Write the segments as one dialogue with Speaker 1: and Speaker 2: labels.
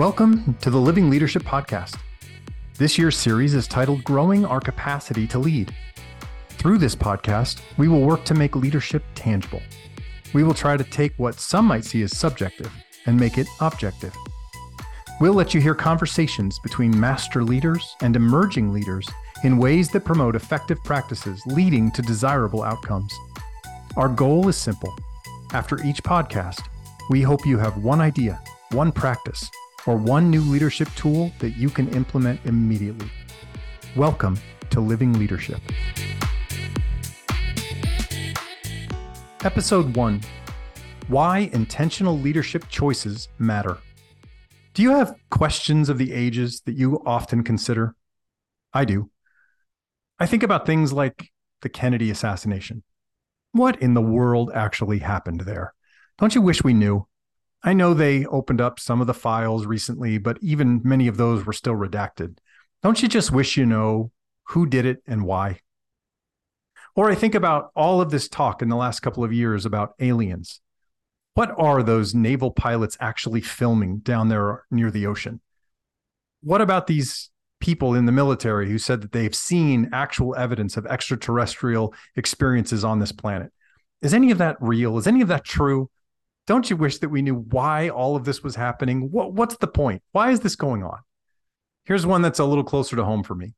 Speaker 1: Welcome to the Living Leadership Podcast. This year's series is titled Growing Our Capacity to Lead. Through this podcast, we will work to make leadership tangible. We will try to take what some might see as subjective and make it objective. We'll let you hear conversations between master leaders and emerging leaders in ways that promote effective practices leading to desirable outcomes. Our goal is simple. After each podcast, we hope you have one idea, one practice, or one new leadership tool that you can implement immediately. Welcome to Living Leadership. Episode 1 Why Intentional Leadership Choices Matter. Do you have questions of the ages that you often consider? I do. I think about things like the Kennedy assassination. What in the world actually happened there? Don't you wish we knew? I know they opened up some of the files recently, but even many of those were still redacted. Don't you just wish you know who did it and why? Or I think about all of this talk in the last couple of years about aliens. What are those naval pilots actually filming down there near the ocean? What about these people in the military who said that they've seen actual evidence of extraterrestrial experiences on this planet? Is any of that real? Is any of that true? Don't you wish that we knew why all of this was happening? What, what's the point? Why is this going on? Here's one that's a little closer to home for me.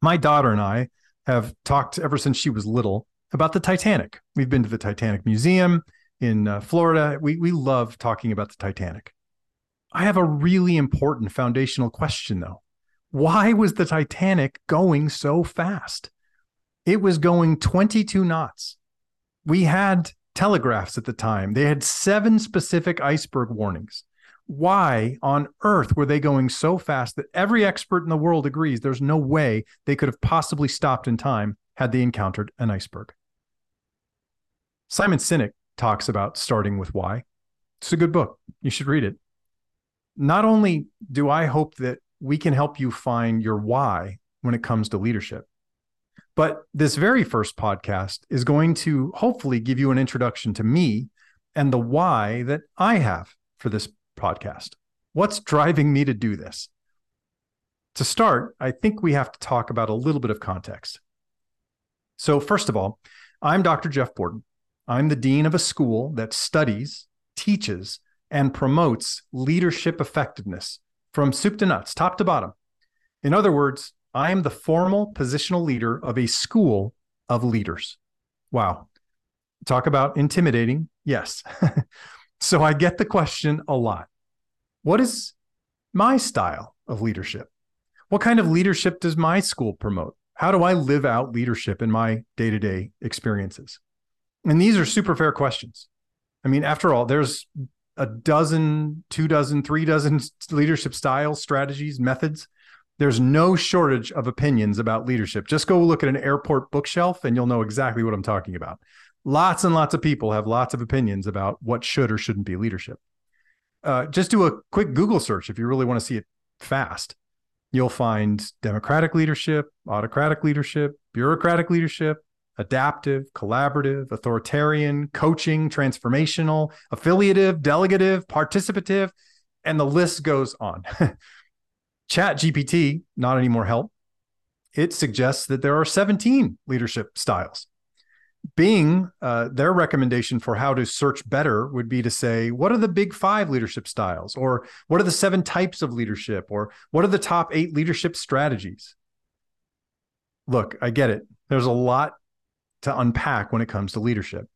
Speaker 1: My daughter and I have talked ever since she was little about the Titanic. We've been to the Titanic Museum in uh, Florida. We, we love talking about the Titanic. I have a really important foundational question, though. Why was the Titanic going so fast? It was going 22 knots. We had telegraphs at the time. They had seven specific iceberg warnings. Why on earth were they going so fast that every expert in the world agrees there's no way they could have possibly stopped in time had they encountered an iceberg? Simon Sinek talks about starting with why. It's a good book. You should read it. Not only do I hope that we can help you find your why when it comes to leadership, but this very first podcast is going to hopefully give you an introduction to me and the why that I have for this podcast. What's driving me to do this? To start, I think we have to talk about a little bit of context. So, first of all, I'm Dr. Jeff Borden. I'm the dean of a school that studies, teaches, and promotes leadership effectiveness from soup to nuts, top to bottom. In other words, I am the formal positional leader of a school of leaders. Wow. Talk about intimidating. Yes. so I get the question a lot. What is my style of leadership? What kind of leadership does my school promote? How do I live out leadership in my day to day experiences? And these are super fair questions. I mean, after all, there's a dozen, two dozen, three dozen leadership styles, strategies, methods there's no shortage of opinions about leadership. Just go look at an airport bookshelf and you'll know exactly what I'm talking about. Lots and lots of people have lots of opinions about what should or shouldn't be leadership. Uh, just do a quick Google search if you really want to see it fast. You'll find democratic leadership, autocratic leadership, bureaucratic leadership, adaptive, collaborative, authoritarian, coaching, transformational, affiliative, delegative, participative, and the list goes on. Chat GPT, not any more help. It suggests that there are 17 leadership styles. Bing, uh, their recommendation for how to search better would be to say, what are the big five leadership styles? Or what are the seven types of leadership? Or what are the top eight leadership strategies? Look, I get it. There's a lot to unpack when it comes to leadership.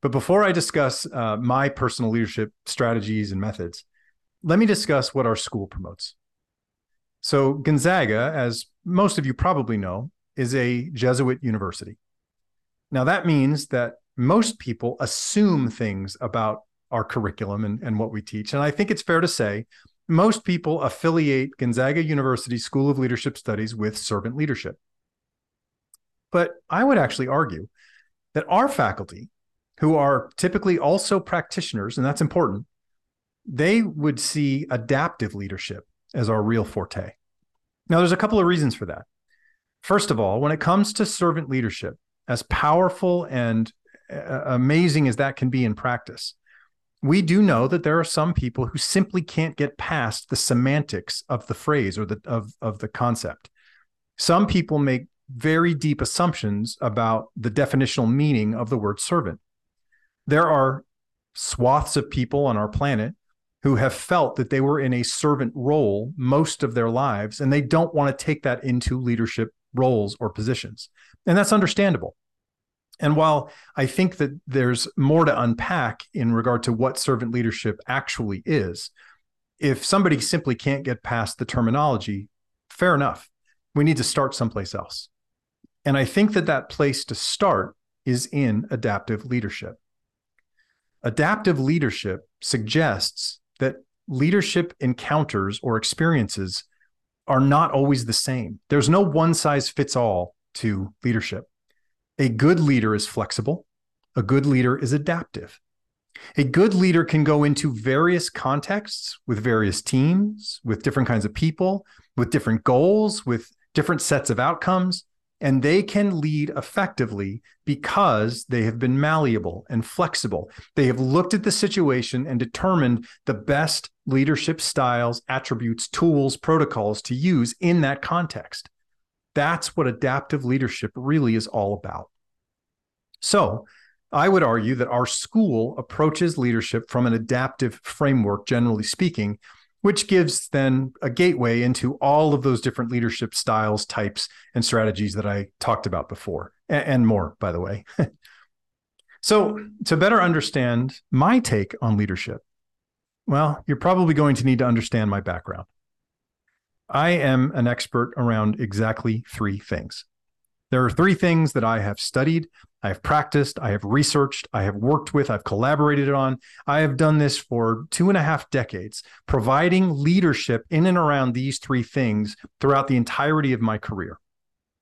Speaker 1: But before I discuss uh, my personal leadership strategies and methods, let me discuss what our school promotes. So, Gonzaga, as most of you probably know, is a Jesuit university. Now, that means that most people assume things about our curriculum and, and what we teach. And I think it's fair to say most people affiliate Gonzaga University School of Leadership Studies with servant leadership. But I would actually argue that our faculty, who are typically also practitioners, and that's important, they would see adaptive leadership as our real forte. Now, there's a couple of reasons for that. First of all, when it comes to servant leadership, as powerful and uh, amazing as that can be in practice, we do know that there are some people who simply can't get past the semantics of the phrase or the of, of the concept. Some people make very deep assumptions about the definitional meaning of the word servant. There are swaths of people on our planet who have felt that they were in a servant role most of their lives, and they don't want to take that into leadership roles or positions. And that's understandable. And while I think that there's more to unpack in regard to what servant leadership actually is, if somebody simply can't get past the terminology, fair enough. We need to start someplace else. And I think that that place to start is in adaptive leadership. Adaptive leadership suggests that leadership encounters or experiences are not always the same. There's no one size fits all to leadership. A good leader is flexible, a good leader is adaptive. A good leader can go into various contexts with various teams, with different kinds of people, with different goals, with different sets of outcomes and they can lead effectively because they have been malleable and flexible. They have looked at the situation and determined the best leadership styles, attributes, tools, protocols to use in that context. That's what adaptive leadership really is all about. So, I would argue that our school approaches leadership from an adaptive framework, generally speaking, which gives then a gateway into all of those different leadership styles, types, and strategies that I talked about before, and more, by the way. so, to better understand my take on leadership, well, you're probably going to need to understand my background. I am an expert around exactly three things. There are three things that I have studied, I have practiced, I have researched, I have worked with, I've collaborated on. I have done this for two and a half decades, providing leadership in and around these three things throughout the entirety of my career.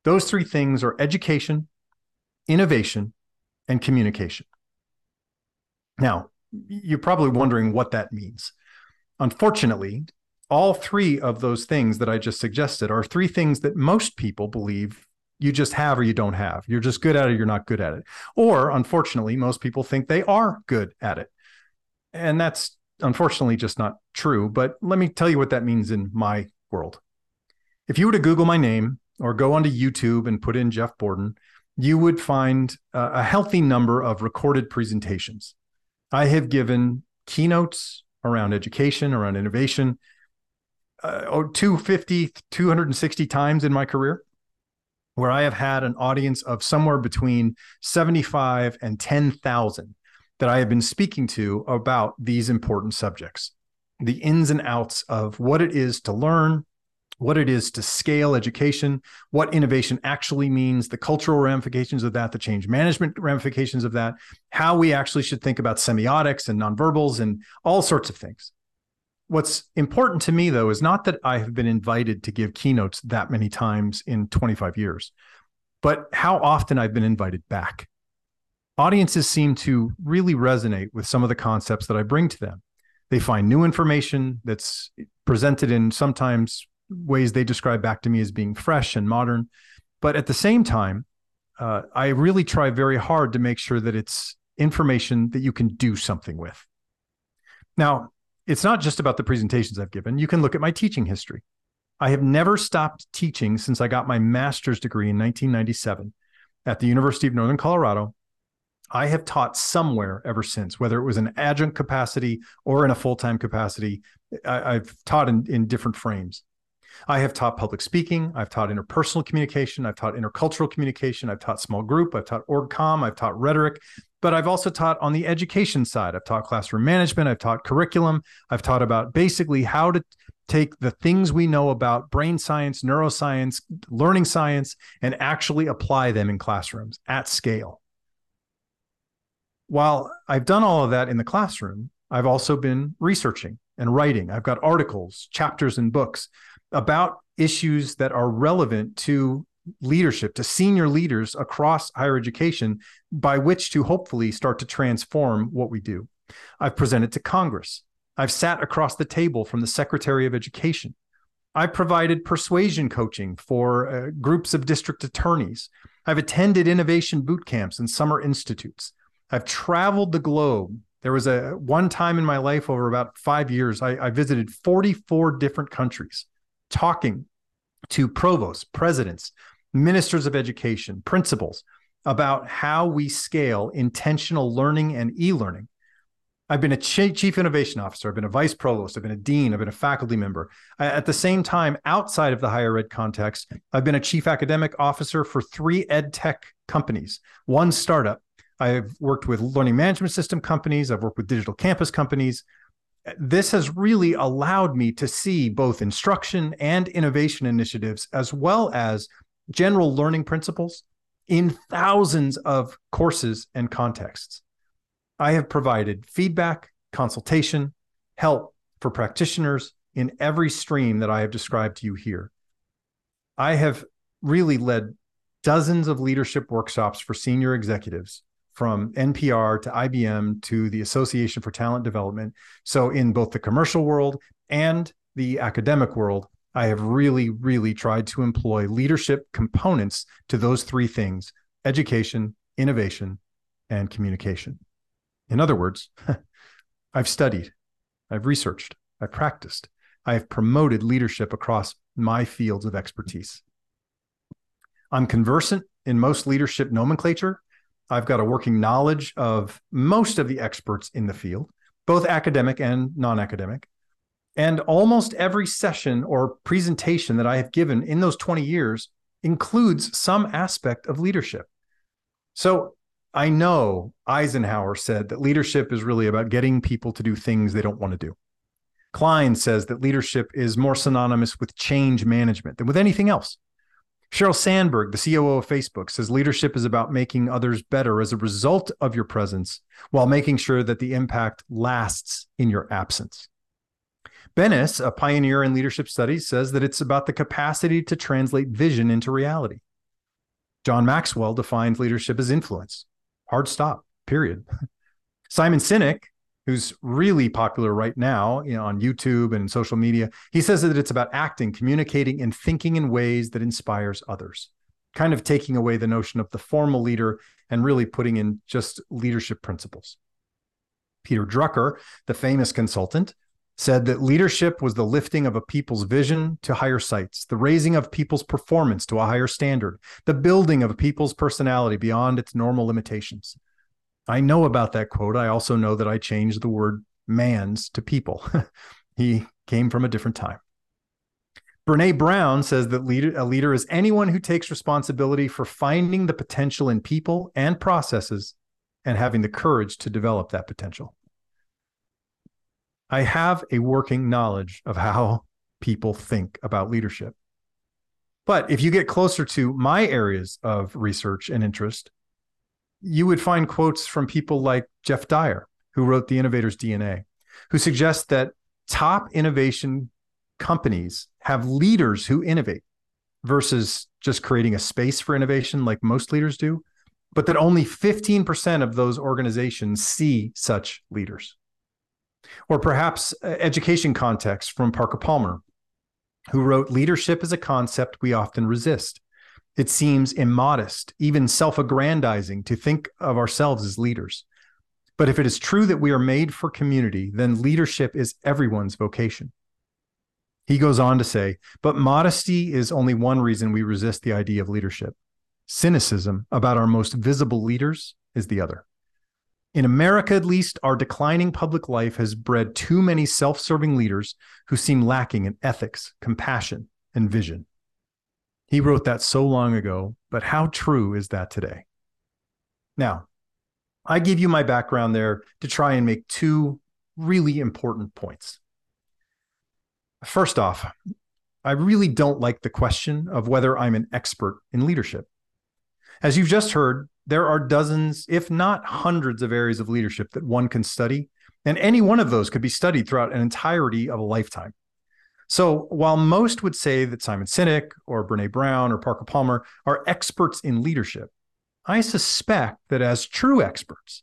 Speaker 1: Those three things are education, innovation, and communication. Now, you're probably wondering what that means. Unfortunately, all three of those things that I just suggested are three things that most people believe you just have or you don't have. You're just good at it, you're not good at it. Or unfortunately, most people think they are good at it. And that's unfortunately just not true. But let me tell you what that means in my world. If you were to Google my name or go onto YouTube and put in Jeff Borden, you would find a healthy number of recorded presentations. I have given keynotes around education, around innovation, uh, 250, 260 times in my career where I have had an audience of somewhere between 75 and 10,000 that I have been speaking to about these important subjects the ins and outs of what it is to learn, what it is to scale education, what innovation actually means, the cultural ramifications of that, the change management ramifications of that, how we actually should think about semiotics and nonverbals and all sorts of things. What's important to me, though, is not that I have been invited to give keynotes that many times in 25 years, but how often I've been invited back. Audiences seem to really resonate with some of the concepts that I bring to them. They find new information that's presented in sometimes ways they describe back to me as being fresh and modern. But at the same time, uh, I really try very hard to make sure that it's information that you can do something with. Now, it's not just about the presentations I've given. You can look at my teaching history. I have never stopped teaching since I got my master's degree in 1997 at the University of Northern Colorado. I have taught somewhere ever since, whether it was an adjunct capacity or in a full time capacity. I, have taught in, in different frames. I have taught public speaking. I've taught interpersonal communication. I've taught intercultural communication. I've taught small group. I've taught org-com. I've taught rhetoric but I've also taught on the education side. I've taught classroom management, I've taught curriculum, I've taught about basically how to take the things we know about brain science, neuroscience, learning science, and actually apply them in classrooms at scale. While I've done all of that in the classroom, I've also been researching and writing. I've got articles, chapters, and books about issues that are relevant to leadership to senior leaders across higher education by which to hopefully start to transform what we do. I've presented to Congress. I've sat across the table from the Secretary of Education. I've provided persuasion coaching for uh, groups of district attorneys. I've attended innovation boot camps and summer institutes. I've traveled the globe There was a one time in my life over about five years, I, I visited 44 different countries talking to provosts, presidents, ministers of education, principals about how we scale intentional learning and e learning. I've been a chief innovation officer. I've been a vice provost. I've been a dean. I've been a faculty member. At the same time, outside of the higher ed context, I've been a chief academic officer for three ed tech companies, one startup, I've worked with learning management system companies, I've worked with digital campus companies. This has really allowed me to see both instruction and innovation initiatives, as well as general learning principles in thousands of courses and contexts. I have provided feedback, consultation, help for practitioners in every stream that I have described to you here. I have really led dozens of leadership workshops for senior executives from NPR to IBM to the Association for Talent Development. So, in both the commercial world and the academic world, I have really, really tried to employ leadership components to those three things education, innovation, and communication. In other words, I've studied, I've researched, I've practiced, I have promoted leadership across my fields of expertise. I'm conversant in most leadership nomenclature I've got a working knowledge of most of the experts in the field, both academic and non academic. And almost every session or presentation that I have given in those 20 years includes some aspect of leadership. So I know Eisenhower said that leadership is really about getting people to do things they don't want to do. Klein says that leadership is more synonymous with change management than with anything else. Sheryl Sandberg, the COO of Facebook, says leadership is about making others better as a result of your presence while making sure that the impact lasts in your absence. Bennis, a pioneer in leadership studies, says that it's about the capacity to translate vision into reality. John Maxwell defined leadership as influence. Hard stop, period. Simon Sinek who's really popular right now you know, on YouTube and social media, he says that it's about acting, communicating, and thinking in ways that inspires others, kind of taking away the notion of the formal leader and really putting in just leadership principles. Peter Drucker, the famous consultant, said that leadership was the lifting of a people's vision to higher sights, the raising of people's performance to a higher standard, the building of a people's personality beyond its normal limitations. I know about that quote. I also know that I changed the word man's to people. he came from a different time. Brene Brown says that leader, a leader is anyone who takes responsibility for finding the potential in people and processes and having the courage to develop that potential. I have a working knowledge of how people think about leadership. But if you get closer to my areas of research and interest, you would find quotes from people like Jeff Dyer, who wrote The Innovator's DNA, who suggests that top innovation companies have leaders who innovate versus just creating a space for innovation like most leaders do, but that only 15% of those organizations see such leaders. Or perhaps uh, education context from Parker Palmer, who wrote Leadership is a concept we often resist. It seems immodest, even self aggrandizing to think of ourselves as leaders. But if it is true that we are made for community, then leadership is everyone's vocation. He goes on to say, but modesty is only one reason we resist the idea of leadership. Cynicism about our most visible leaders is the other. In America, at least, our declining public life has bred too many self serving leaders who seem lacking in ethics, compassion, and vision. He wrote that so long ago, but how true is that today? Now, I give you my background there to try and make two really important points. First off, I really don't like the question of whether I'm an expert in leadership. As you've just heard, there are dozens, if not hundreds, of areas of leadership that one can study, and any one of those could be studied throughout an entirety of a lifetime. So while most would say that Simon Sinek or Brene Brown or Parker Palmer are experts in leadership, I suspect that as true experts,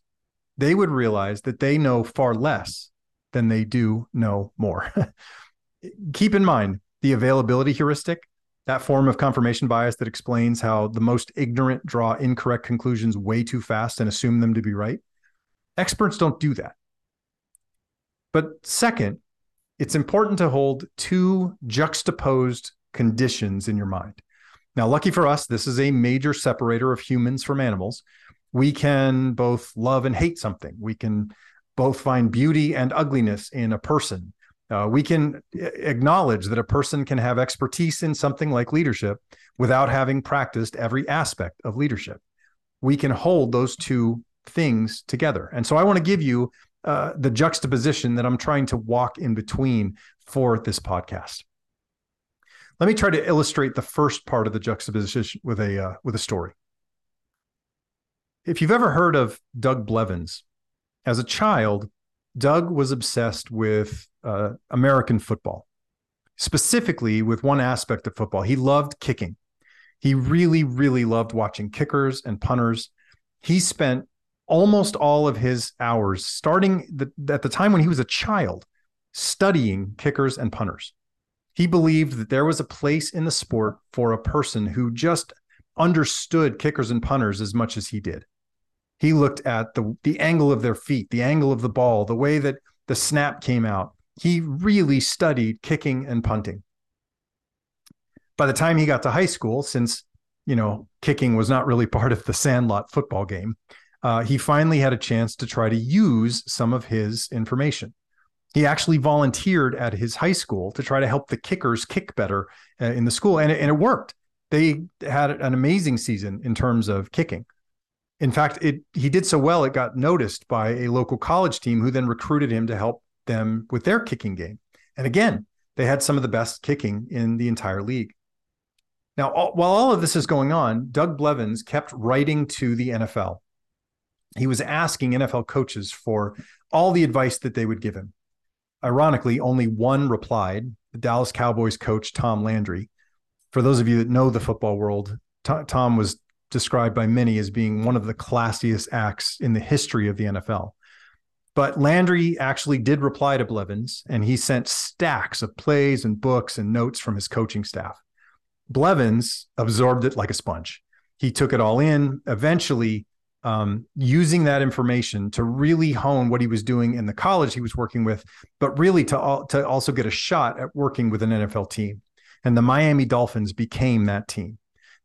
Speaker 1: they would realize that they know far less than they do know more. Keep in mind the availability heuristic, that form of confirmation bias that explains how the most ignorant draw incorrect conclusions way too fast and assume them to be right. Experts don't do that. But second, it's important to hold two juxtaposed conditions in your mind. Now, lucky for us, this is a major separator of humans from animals. We can both love and hate something. We can both find beauty and ugliness in a person. Uh, we can acknowledge that a person can have expertise in something like leadership without having practiced every aspect of leadership. We can hold those two things together. And so I want to give you uh, the juxtaposition that I'm trying to walk in between for this podcast. Let me try to illustrate the first part of the juxtaposition with a uh, with a story. If you've ever heard of Doug Blevins, as a child, Doug was obsessed with uh, American football, specifically with one aspect of football. He loved kicking. He really, really loved watching kickers and punters. He spent almost all of his hours, starting the, at the time when he was a child, studying kickers and punters. He believed that there was a place in the sport for a person who just understood kickers and punters as much as he did. He looked at the the angle of their feet, the angle of the ball, the way that the snap came out. He really studied kicking and punting. By the time he got to high school, since you know kicking was not really part of the Sandlot football game, uh, he finally had a chance to try to use some of his information he actually volunteered at his high school to try to help the kickers kick better uh, in the school, and it, and it worked. They had an amazing season in terms of kicking. In fact, it he did so well it got noticed by a local college team who then recruited him to help them with their kicking game. And again, they had some of the best kicking in the entire league. Now, all, while all of this is going on, Doug Blevins kept writing to the NFL. He was asking NFL coaches for all the advice that they would give him. Ironically, only one replied the Dallas Cowboys coach, Tom Landry. For those of you that know the football world, Tom was described by many as being one of the classiest acts in the history of the NFL. But Landry actually did reply to Blevins, and he sent stacks of plays and books and notes from his coaching staff. Blevins absorbed it like a sponge. He took it all in. Eventually, um, using that information to really hone what he was doing in the college he was working with, but really to, to also get a shot at working with an NFL team. And the Miami Dolphins became that team.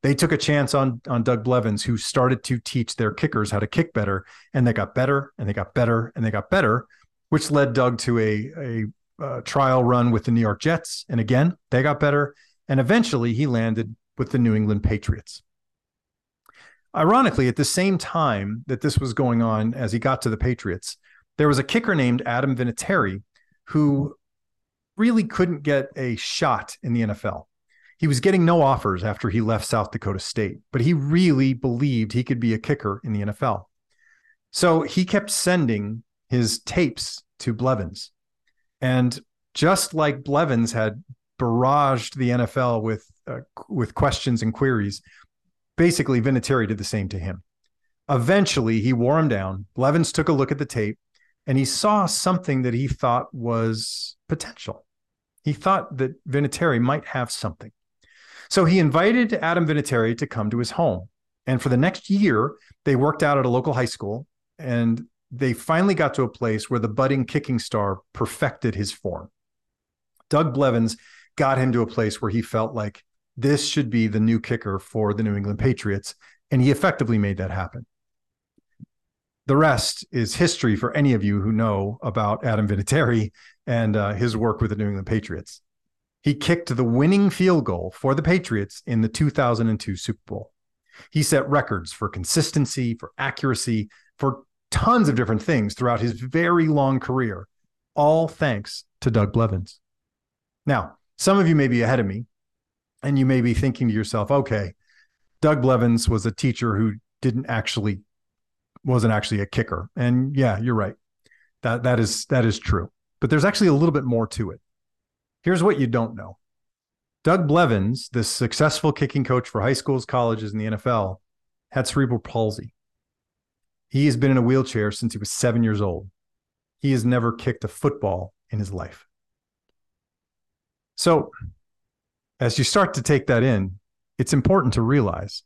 Speaker 1: They took a chance on on Doug Blevins, who started to teach their kickers how to kick better, and they got better, and they got better, and they got better, which led Doug to a a, a trial run with the New York Jets, and again they got better, and eventually he landed with the New England Patriots. Ironically, at the same time that this was going on as he got to the Patriots, there was a kicker named Adam Vinatieri who really couldn't get a shot in the NFL. He was getting no offers after he left South Dakota State, but he really believed he could be a kicker in the NFL. So he kept sending his tapes to Blevins. And just like Blevins had barraged the NFL with uh, with questions and queries, basically Vinatieri did the same to him. Eventually, he wore him down. Blevins took a look at the tape and he saw something that he thought was potential. He thought that Vinatieri might have something. So he invited Adam Vinatieri to come to his home. And for the next year, they worked out at a local high school and they finally got to a place where the budding kicking star perfected his form. Doug Blevins got him to a place where he felt like this should be the new kicker for the New England Patriots. And he effectively made that happen. The rest is history for any of you who know about Adam Vinatieri and uh, his work with the New England Patriots. He kicked the winning field goal for the Patriots in the 2002 Super Bowl. He set records for consistency, for accuracy, for tons of different things throughout his very long career, all thanks to Doug Blevins. Now, some of you may be ahead of me and you may be thinking to yourself, okay, Doug Blevins was a teacher who didn't actually wasn't actually a kicker. And yeah, you're right. That that is that is true. But there's actually a little bit more to it. Here's what you don't know. Doug Blevins, this successful kicking coach for high schools, colleges, and the NFL, had cerebral palsy. He has been in a wheelchair since he was seven years old. He has never kicked a football in his life. So as you start to take that in, it's important to realize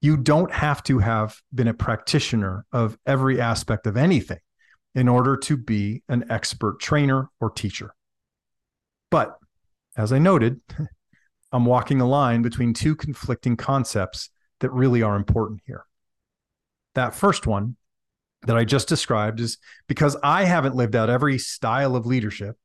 Speaker 1: you don't have to have been a practitioner of every aspect of anything in order to be an expert trainer or teacher. But as I noted, I'm walking a line between two conflicting concepts that really are important here. That first one that I just described is because I haven't lived out every style of leadership,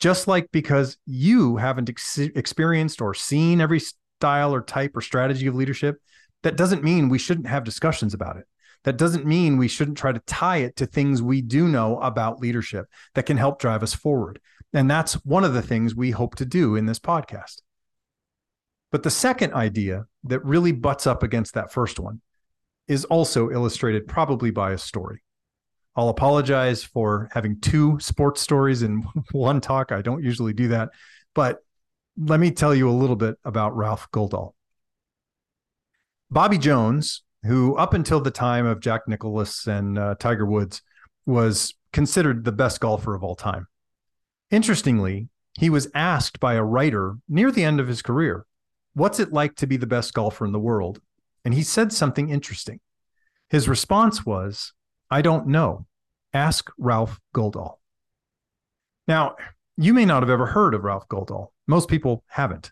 Speaker 1: just like because you haven't ex- experienced or seen every style or type or strategy of leadership, that doesn't mean we shouldn't have discussions about it. That doesn't mean we shouldn't try to tie it to things we do know about leadership that can help drive us forward. And that's one of the things we hope to do in this podcast. But the second idea that really butts up against that first one is also illustrated probably by a story. I'll apologize for having two sports stories in one talk. I don't usually do that. But let me tell you a little bit about Ralph Guldahl. Bobby Jones, who up until the time of Jack Nicklaus and uh, Tiger Woods was considered the best golfer of all time. Interestingly, he was asked by a writer near the end of his career, What's it like to be the best golfer in the world? And he said something interesting. His response was, I don't know. Ask Ralph Guldahl. Now, you may not have ever heard of Ralph Guldahl. Most people haven't.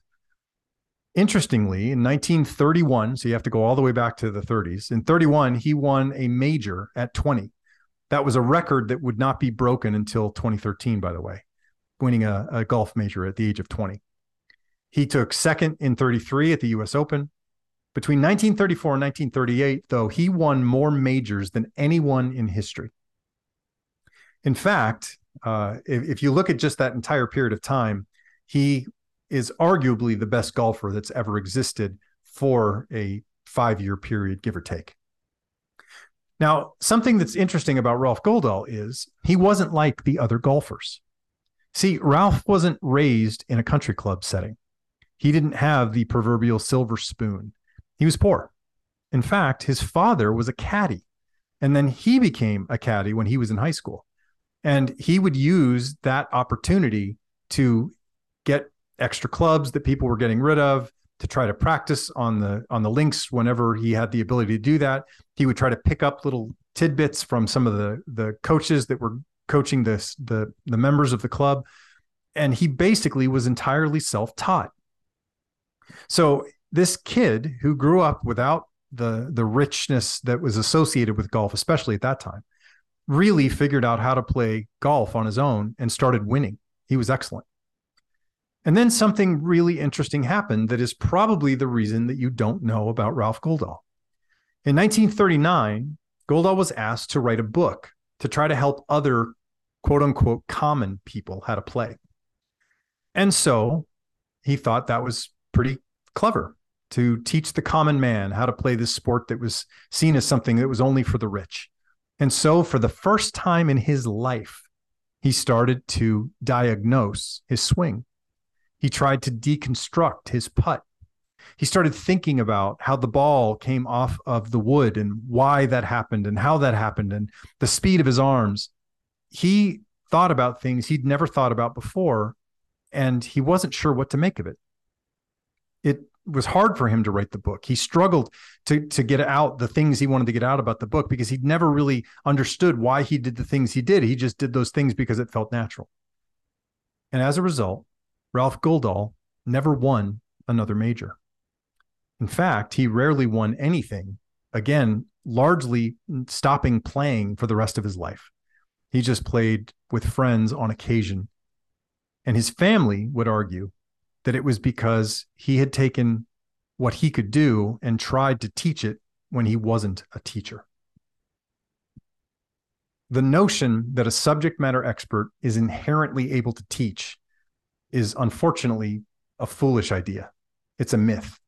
Speaker 1: Interestingly, in 1931, so you have to go all the way back to the 30s, in 31, he won a major at 20. That was a record that would not be broken until 2013, by the way, winning a, a golf major at the age of 20. He took second in 33 at the US Open. Between 1934 and 1938, though, he won more majors than anyone in history. In fact, uh, if, if you look at just that entire period of time, he is arguably the best golfer that's ever existed for a five year period, give or take. Now, something that's interesting about Ralph Guldahl is he wasn't like the other golfers. See, Ralph wasn't raised in a country club setting. He didn't have the proverbial silver spoon. He was poor. In fact, his father was a caddy, and then he became a caddy when he was in high school. And he would use that opportunity to get extra clubs that people were getting rid of to try to practice on the on the links whenever he had the ability to do that. He would try to pick up little tidbits from some of the the coaches that were coaching this the the members of the club and he basically was entirely self-taught. So this kid who grew up without the the richness that was associated with golf especially at that time really figured out how to play golf on his own and started winning. He was excellent. And then something really interesting happened that is probably the reason that you don't know about Ralph Guldahl. In 1939, Guldahl was asked to write a book to try to help other quote unquote common people how to play. And so he thought that was pretty clever to teach the common man how to play this sport that was seen as something that was only for the rich. And so, for the first time in his life, he started to diagnose his swing. He tried to deconstruct his putt. He started thinking about how the ball came off of the wood and why that happened and how that happened and the speed of his arms. He thought about things he'd never thought about before, and he wasn't sure what to make of it. It was hard for him to write the book. He struggled to to get out the things he wanted to get out about the book because he'd never really understood why he did the things he did. He just did those things because it felt natural. And as a result, Ralph Guldahl never won another major. In fact, he rarely won anything, again, largely stopping playing for the rest of his life. He just played with friends on occasion. And his family would argue that it was because he had taken what he could do and tried to teach it when he wasn't a teacher. The notion that a subject matter expert is inherently able to teach is unfortunately a foolish idea. It's a myth.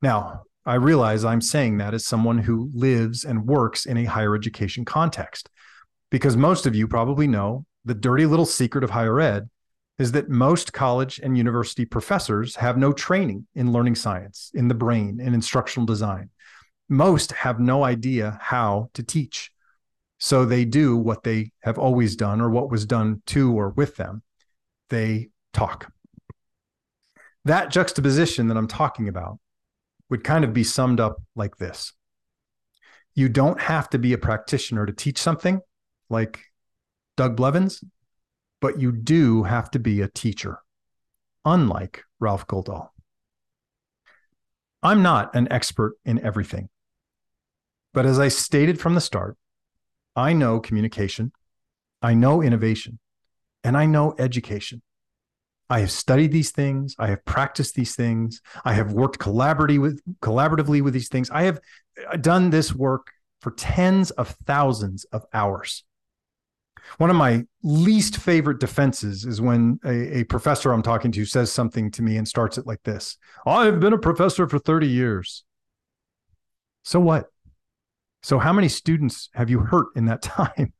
Speaker 1: Now, I realize I'm saying that as someone who lives and works in a higher education context, because most of you probably know the dirty little secret of higher ed is that most college and university professors have no training in learning science, in the brain, in instructional design. Most have no idea how to teach. So they do what they have always done or what was done to or with them. They talk. That juxtaposition that I'm talking about would kind of be summed up like this You don't have to be a practitioner to teach something like Doug Blevins, but you do have to be a teacher, unlike Ralph Guldahl. I'm not an expert in everything, but as I stated from the start, I know communication, I know innovation, and I know education. I have studied these things. I have practiced these things. I have worked collaboratively with, collaboratively with these things. I have uh, done this work for tens of thousands of hours. One of my least favorite defenses is when a, a, professor I'm talking to says something to me and starts it like this I've been a professor for 30 years. So what? So, how many students have you hurt in that time?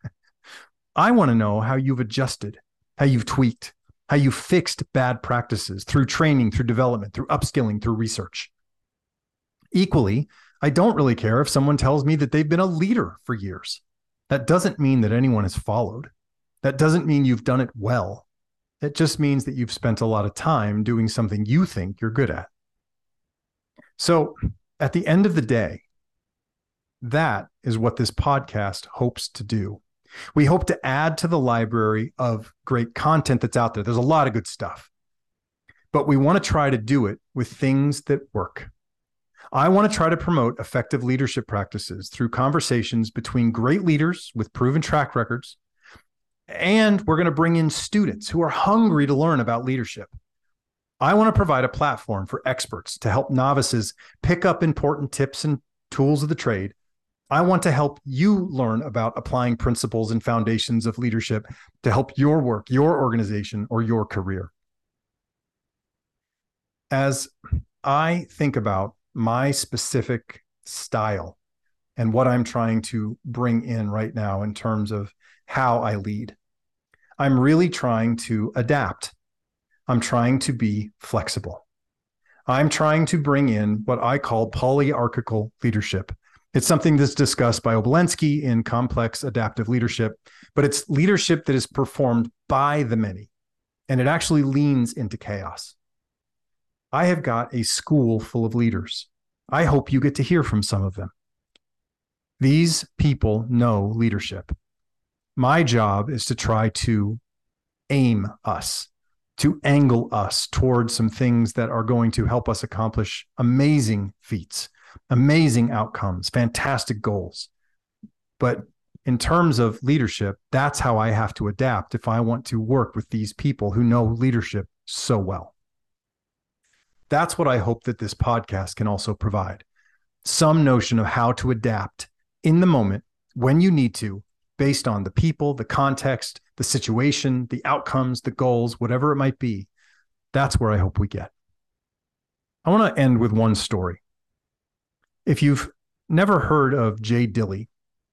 Speaker 1: I want to know how you've adjusted, how you've tweaked, how you fixed bad practices through training, through development, through upskilling, through research. Equally, I don't really care if someone tells me that they've been a leader for years. That doesn't mean that anyone has followed. That doesn't mean you've done it well. It just means that you've spent a lot of time doing something you think you're good at. So, at the end of the day, that is what this podcast hopes to do. We hope to add to the library of great content that's out there. There's a lot of good stuff, but we want to try to do it with things that work. I want to try to promote effective leadership practices through conversations between great leaders with proven track records. And we're going to bring in students who are hungry to learn about leadership. I want to provide a platform for experts to help novices pick up important tips and tools of the trade I want to help you learn about applying principles and foundations of leadership to help your work, your organization, or your career. As I think about my specific style and what I'm trying to bring in right now in terms of how I lead, I'm really trying to adapt. I'm trying to be flexible. I'm trying to bring in what I call polyarchical leadership it's something that's discussed by Obolensky in complex adaptive leadership, but it's leadership that is performed by the many, and it actually leans into chaos. I have got a school full of leaders. I hope you get to hear from some of them. These people know leadership. My job is to try to aim us, to angle us towards some things that are going to help us accomplish amazing feats amazing outcomes, fantastic goals. But in terms of leadership, that's how I have to adapt if I want to work with these people who know leadership so well. That's what I hope that this podcast can also provide some notion of how to adapt in the moment when you need to, based on the people, the context, the situation, the outcomes, the goals, whatever it might be. That's where I hope we get. I want to end with one story. If you've never heard of Jay Dilley,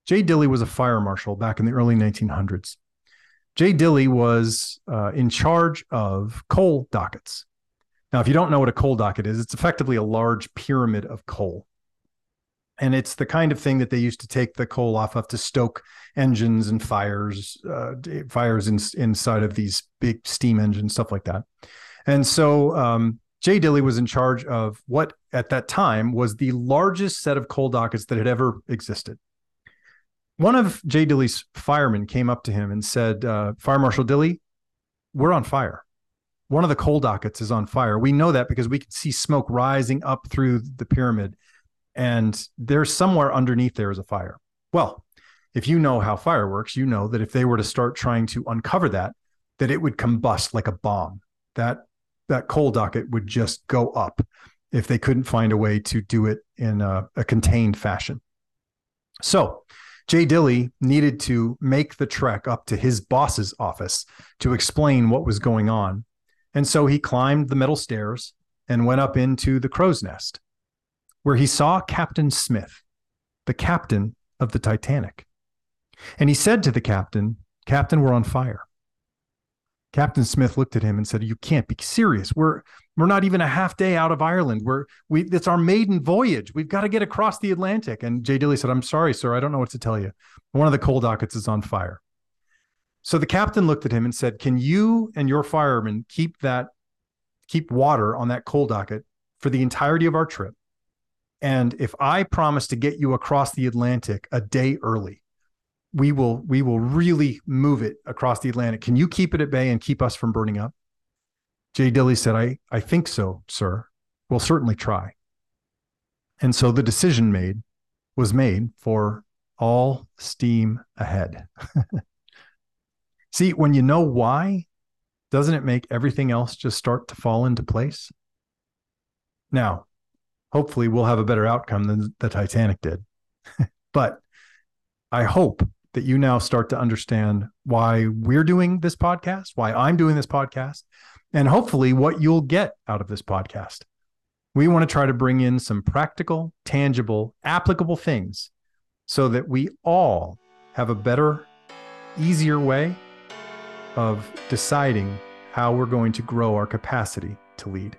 Speaker 1: Jay Dilley was a fire marshal back in the early 1900s. Jay Dilley was uh, in charge of coal dockets. Now, if you don't know what a coal docket is, it's effectively a large pyramid of coal. And it's the kind of thing that they used to take the coal off of to stoke engines and fires, uh, fires in, inside of these big steam engines, stuff like that. And so um, Jay Dilley was in charge of what at that time was the largest set of coal dockets that had ever existed. One of Jay Dilley's firemen came up to him and said, uh, Fire Marshal Dilley, we're on fire. One of the coal dockets is on fire. We know that because we can see smoke rising up through the pyramid, and there's somewhere underneath there is a fire. Well, if you know how fire works, you know that if they were to start trying to uncover that, that it would combust like a bomb. That that coal docket would just go up if they couldn't find a way to do it in a, a contained fashion. So, Jay Dilley needed to make the trek up to his boss's office to explain what was going on. And so he climbed the metal stairs and went up into the crow's nest, where he saw Captain Smith, the captain of the Titanic. And he said to the captain, Captain, we're on fire. Captain Smith looked at him and said, "You can't be serious. We're we're not even a half day out of Ireland. We're we it's our maiden voyage. We've got to get across the Atlantic." And Jay Dilley said, "I'm sorry, sir. I don't know what to tell you. One of the coal dockets is on fire." So the captain looked at him and said, "Can you and your firemen keep that keep water on that coal docket for the entirety of our trip? And if I promise to get you across the Atlantic a day early, we will we will really move it across the Atlantic. Can you keep it at bay and keep us from burning up? Jay Dilley said, I, I think so, sir. We'll certainly try. And so the decision made was made for all steam ahead. See, when you know why, doesn't it make everything else just start to fall into place? Now, hopefully, we'll have a better outcome than the Titanic did. but I hope that you now start to understand why we're doing this podcast, why I'm doing this podcast, and hopefully what you'll get out of this podcast. We want to try to bring in some practical, tangible, applicable things so that we all have a better, easier way of deciding how we're going to grow our capacity to lead.